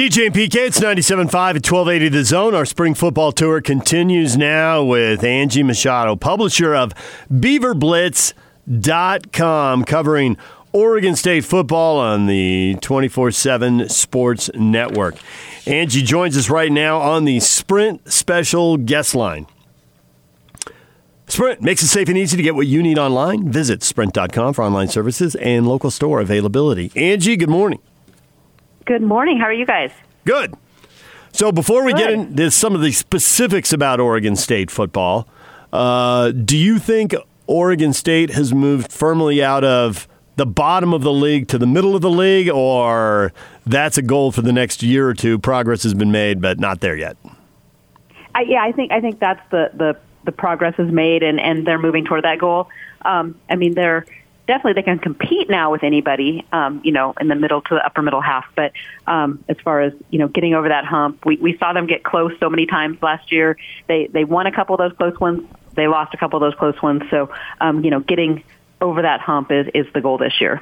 DJ and PK, it's 97.5 at 1280 The Zone. Our spring football tour continues now with Angie Machado, publisher of BeaverBlitz.com, covering Oregon State football on the 24 7 Sports Network. Angie joins us right now on the Sprint Special Guest Line. Sprint makes it safe and easy to get what you need online. Visit sprint.com for online services and local store availability. Angie, good morning. Good morning. How are you guys? Good. So before we Good. get into some of the specifics about Oregon State football, uh, do you think Oregon State has moved firmly out of the bottom of the league to the middle of the league, or that's a goal for the next year or two? Progress has been made, but not there yet. I, yeah, I think I think that's the the the progress is made, and and they're moving toward that goal. Um, I mean, they're definitely they can compete now with anybody, um, you know, in the middle to the upper middle half. But um, as far as you know, getting over that hump, we we saw them get close so many times last year. They they won a couple of those close ones. They lost a couple of those close ones. So um, you know, getting over that hump is is the goal this year.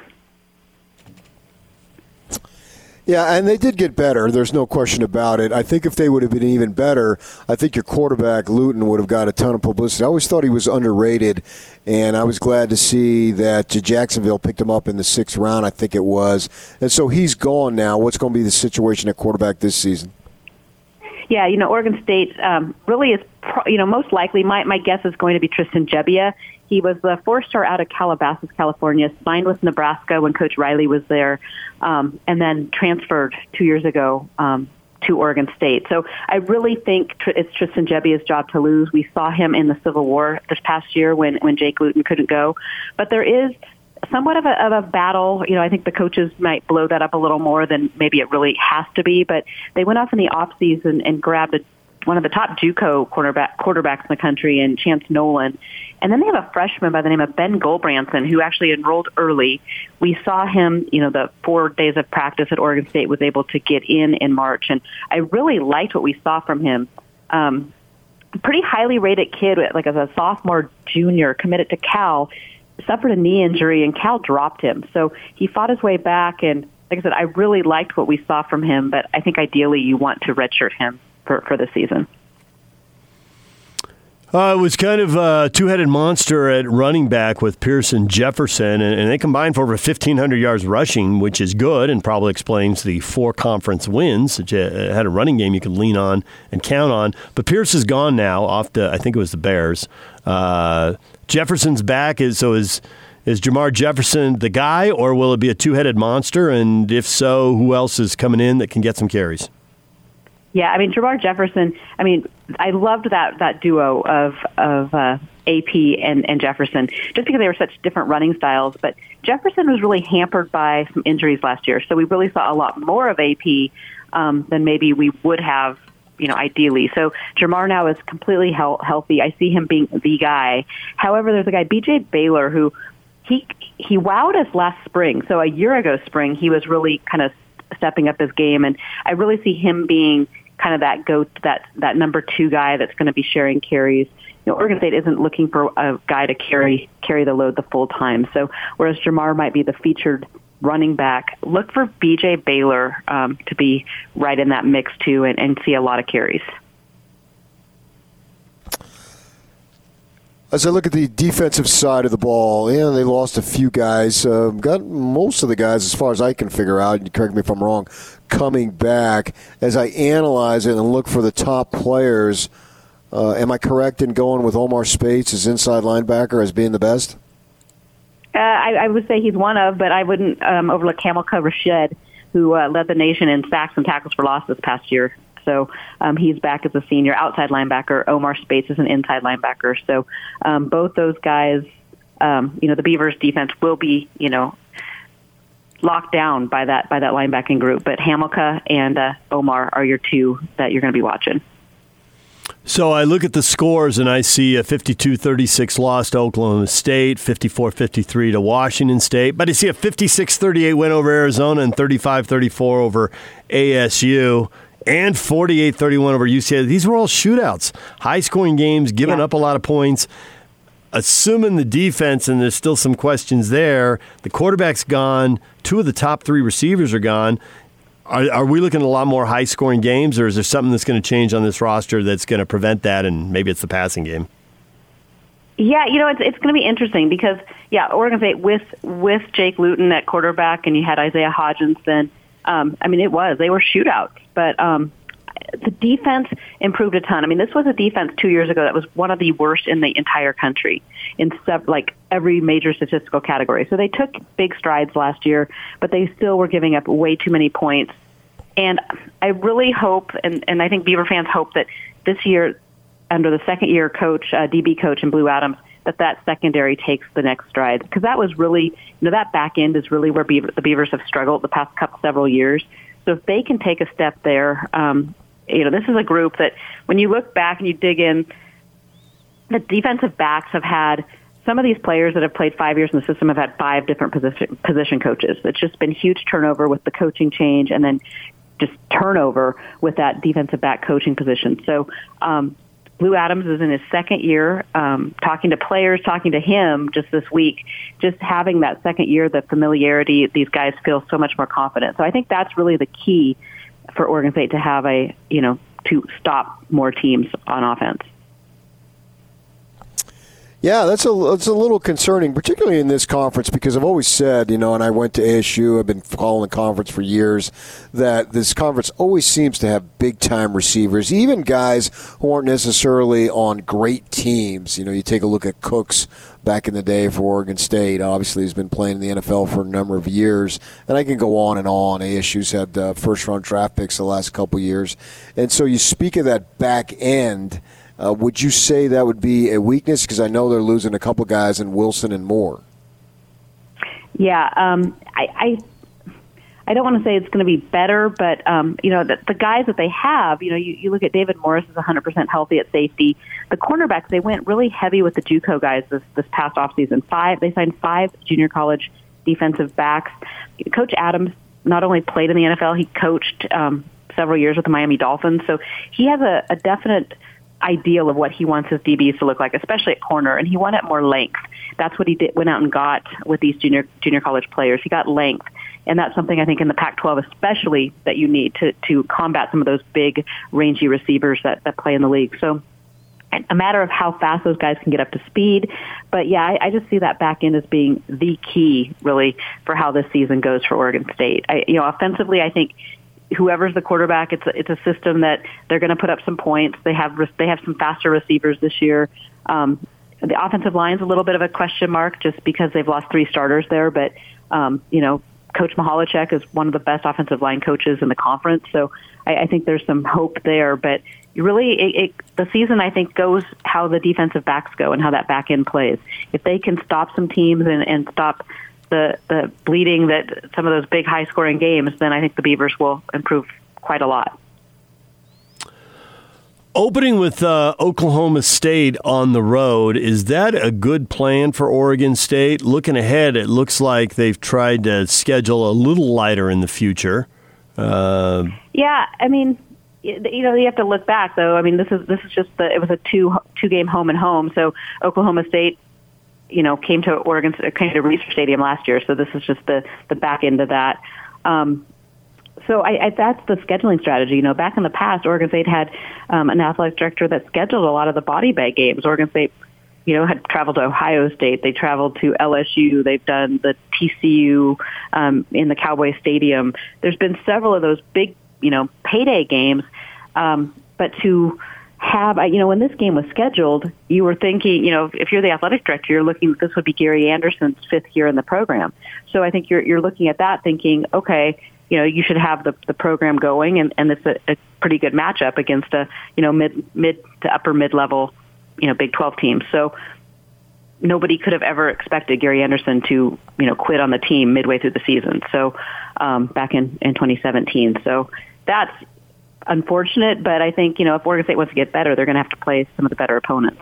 Yeah, and they did get better. There's no question about it. I think if they would have been even better, I think your quarterback Luton would have got a ton of publicity. I always thought he was underrated, and I was glad to see that Jacksonville picked him up in the sixth round. I think it was, and so he's gone now. What's going to be the situation at quarterback this season? Yeah, you know, Oregon State um, really is, you know, most likely. My my guess is going to be Tristan Gebbia. He was the four-star out of Calabasas, California, signed with Nebraska when Coach Riley was there, um, and then transferred two years ago um, to Oregon State. So I really think it's Tristan Gebbia's job to lose. We saw him in the Civil War this past year when when Jake Luton couldn't go, but there is somewhat of a, of a battle. You know, I think the coaches might blow that up a little more than maybe it really has to be. But they went off in the off season and grabbed a, one of the top JUCO quarterback quarterbacks in the country, and Chance Nolan. And then they have a freshman by the name of Ben Gulbranson who actually enrolled early. We saw him, you know, the four days of practice at Oregon State was able to get in in March, and I really liked what we saw from him. Um, pretty highly rated kid, like as a sophomore, junior, committed to Cal suffered a knee injury and Cal dropped him. So he fought his way back and like I said, I really liked what we saw from him, but I think ideally you want to redshirt him for, for the season. Uh, it was kind of a two-headed monster at running back with Pearson Jefferson, and, and they combined for over 1,500 yards rushing, which is good and probably explains the four conference wins. It uh, had a running game you could lean on and count on. But Pierce is gone now off the, I think it was the Bears. Uh, Jefferson's back, is so is is Jermar Jefferson the guy, or will it be a two-headed monster? And if so, who else is coming in that can get some carries? Yeah, I mean Jermar Jefferson. I mean, I loved that that duo of of uh, AP and and Jefferson, just because they were such different running styles. But Jefferson was really hampered by some injuries last year, so we really saw a lot more of AP um, than maybe we would have. You know, ideally. So Jermar now is completely he- healthy. I see him being the guy. However, there's a guy, BJ Baylor, who he he wowed us last spring. So a year ago spring, he was really kind of stepping up his game, and I really see him being kind of that go that that number two guy that's going to be sharing carries. You know, Oregon State isn't looking for a guy to carry carry the load the full time. So whereas Jermar might be the featured running back, look for BJ Baylor um, to be right in that mix too, and, and see a lot of carries. As I look at the defensive side of the ball, yeah, they lost a few guys. Uh, got most of the guys, as far as I can figure out. Correct me if I'm wrong. Coming back, as I analyze it and look for the top players, uh, am I correct in going with Omar Speights as inside linebacker as being the best? Uh, I, I would say he's one of, but I wouldn't um, overlook Hamilcar Rashed, who uh, led the nation in sacks and tackles for loss this past year. So um, he's back as a senior outside linebacker. Omar Speights is an inside linebacker. So um, both those guys, um, you know, the Beavers defense will be, you know, locked down by that by that linebacking group. But Hamilcar and uh, Omar are your two that you're going to be watching. So I look at the scores and I see a 52-36 loss to Oklahoma State, 54-53 to Washington State, but I see a 56-38 win over Arizona and 35-34 over ASU and 48-31 over UCLA. These were all shootouts, high-scoring games, giving Yeah. up a lot of points. Assuming the defense, and there's still some questions there, the quarterback's gone, two of the top three receivers are gone. are, are we looking at a lot more high scoring games, or is there something that's going to change on this roster that's going to prevent that? And maybe it's the passing game. Yeah, you know it's it's going to be interesting because yeah, Oregon State with with Jake Luton at quarterback, and you had Isaiah Hodgins. Um, I mean, it was they were shootouts, but um, the defense improved a ton. I mean, this was a defense two years ago that was one of the worst in the entire country in sub, like every major statistical category. So they took big strides last year, but they still were giving up way too many points. And I really hope, and, and I think Beaver fans hope that this year, under the second year coach, uh, DB coach and Blue Adams, that that secondary takes the next stride because that was really, you know, that back end is really where Beaver, the Beavers have struggled the past couple several years. So if they can take a step there, um, you know, this is a group that when you look back and you dig in, the defensive backs have had some of these players that have played five years in the system have had five different position position coaches. It's just been huge turnover with the coaching change, and then just turnover with that defensive back coaching position. So. Um, Blue Adams is in his second year, um, talking to players, talking to him just this week, just having that second year, the familiarity, these guys feel so much more confident. So I think that's really the key for Oregon State to have a, you know, to stop more teams on offense. Yeah, that's a that's a little concerning, particularly in this conference, because I've always said, you know, and I went to ASU. I've been following the conference for years. That this conference always seems to have big time receivers, even guys who aren't necessarily on great teams. You know, you take a look at Cooks back in the day for Oregon State. Obviously, he's been playing in the NFL for a number of years, and I can go on and on. ASU's had uh, first round draft picks the last couple years, and so you speak of that back end uh, would you say that would be a weakness? Because I know they're losing a couple guys in Wilson and Moore. Yeah, um, I, I I don't want to say it's going to be better, but um, you know the, the guys that they have. You know, you, you look at David Morris is 100% healthy at safety. The cornerbacks they went really heavy with the JUCO guys this this past offseason. Five they signed five junior college defensive backs. Coach Adams not only played in the NFL, he coached um, several years with the Miami Dolphins, so he has a, a definite ideal of what he wants his DBs to look like, especially at corner, and he wanted more length. That's what he did, went out and got with these junior junior college players. He got length, and that's something I think in the Pac-12 especially that you need to to combat some of those big rangy receivers that that play in the league. So. A matter of how fast those guys can get up to speed, but yeah, I, I just see that back end as being the key, really, for how this season goes for Oregon State. I, you know, offensively, I think whoever's the quarterback, it's a, it's a system that they're going to put up some points. They have they have some faster receivers this year. Um, the offensive line's a little bit of a question mark just because they've lost three starters there, but um, you know, Coach Michalczik is one of the best offensive line coaches in the conference, so I, I think there's some hope there. But really, it, it, the season I think goes how the defensive backs go and how that back end plays. If they can stop some teams and, and stop the the bleeding that some of those big high scoring games, then I think the Beavers will improve quite a lot. Opening with uh, Oklahoma State on the road, is that a good plan for Oregon State? Looking ahead, it looks like they've tried to schedule a little lighter in the future. Uh, yeah, I mean, you know, you have to look back though. I mean, this is this is just the it was a two two game home and home. So Oklahoma State you know, came to Oregon, came to Reser Stadium last year. So this is just the the back end of that. Um, so I, I, that's the scheduling strategy. You know, back in the past, Oregon State had um, an athletic director that scheduled a lot of the body bag games. Oregon State, you know, had traveled to Ohio State. They traveled to LSU. They've done the TCU um, in the Cowboy Stadium. There's been several of those big, you know, payday games. Um, but to have, you know, when this game was scheduled, you were thinking, you know, if you're the athletic director, you're looking, this would be Gary Anderson's fifth year in the program. So I think you're, you're looking at that thinking, okay, you know, you should have the, the program going and, and it's a, a pretty good matchup against a, you know, mid, mid to upper mid level, you know, Big 12 team. So nobody could have ever expected Gary Anderson to, you know, quit on the team midway through the season. So, um, back in, in 2017. So that's, unfortunate, but I think, you know, if Oregon State wants to get better, they're going to have to play some of the better opponents.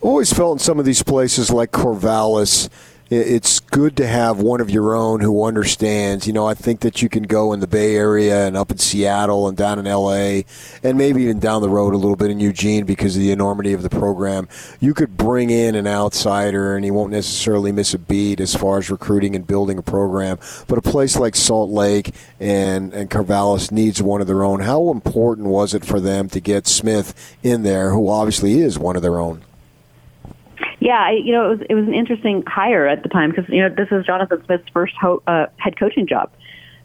Always felt in some of these places like Corvallis it's good to have one of your own who understands. You know, I think that you can go in the Bay Area and up in Seattle and down in L.A. and maybe even down the road a little bit in Eugene because of the enormity of the program. You could bring in an outsider and he won't necessarily miss a beat as far as recruiting and building a program. But a place like Salt Lake and and Corvallis needs one of their own. How important was it for them to get Smith in there, who obviously is one of their own? Yeah, I, you know, it was it was an interesting hire at the time because you know this is Jonathan Smith's first ho- uh, head coaching job,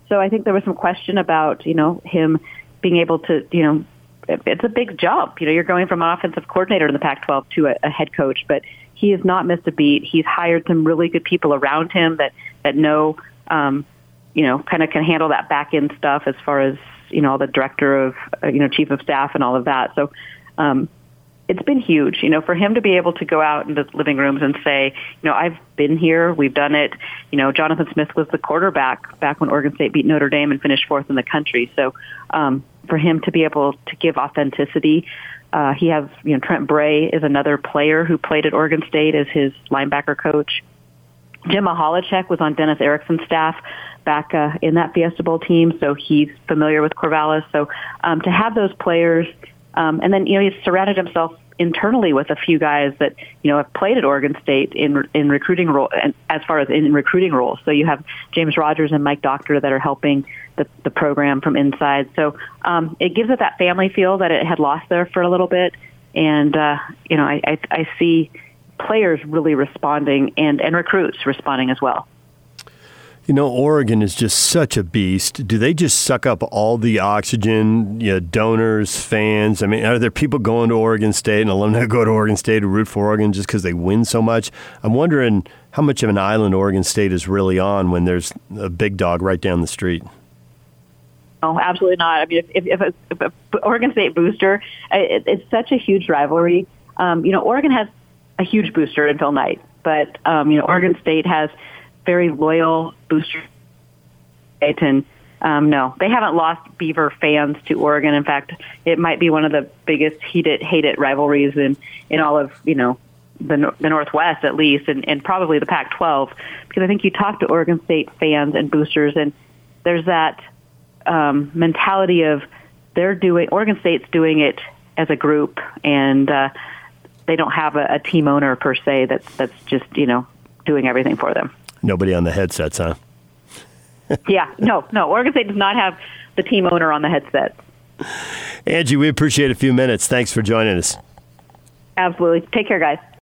so I think there was some question about you know him being able to you know it's a big jump. You know, you're going from offensive coordinator in the Pac-12 to a, a head coach, but he has not missed a beat. He's hired some really good people around him that that know, um, you know, kind of can handle that back end stuff as far as you know, the director of uh, you know, chief of staff and all of that. So. Um, it's been huge, you know, for him to be able to go out into the living rooms and say, you know, I've been here, we've done it. You know, Jonathan Smith was the quarterback back when Oregon State beat Notre Dame and finished fourth in the country. So, um, for him to be able to give authenticity, uh, he has, you know, Trent Bray is another player who played at Oregon State as his linebacker coach. Jim Michalczik was on Dennis Erickson's staff back uh, in that Fiesta Bowl team, so he's familiar with Corvallis. So um, to have those players um, and then, you know, he's surrounded himself internally with a few guys that you know have played at Oregon State in in recruiting role and as far as in recruiting roles. So you have James Rogers and Mike Doctor that are helping the the program from inside. So um, it gives it that family feel that it had lost there for a little bit. And uh, you know, I, I I see players really responding and and recruits responding as well. You know, Oregon is just such a beast. Do they just suck up all the oxygen, you know, donors, fans? I mean, are there people going to Oregon State and alumni go to Oregon State to root for Oregon just because they win so much? I'm wondering how much of an island Oregon State is really on when there's a big dog right down the street. Oh, absolutely not. I mean, if, if, if, if a Oregon State booster, it, it's such a huge rivalry. Um, you know, Oregon has a huge booster in Phil Knight, but um, you know, Oregon State has – very loyal booster. And um, no, they haven't lost Beaver fans to Oregon. In fact, it might be one of the biggest heated, hated rivalries in in all of you know the the Northwest at least, and, and probably the Pac-12. Because I think you talk to Oregon State fans and boosters, and there's that um, mentality of they're doing Oregon State's doing it as a group, and uh, they don't have a, a team owner per se that's that's just you know doing everything for them. Nobody on the headsets, huh? yeah, no, no. Oregon State does not have the team owner on the headset. Angie, we appreciate a few minutes. Thanks for joining us. Absolutely. Take care, guys.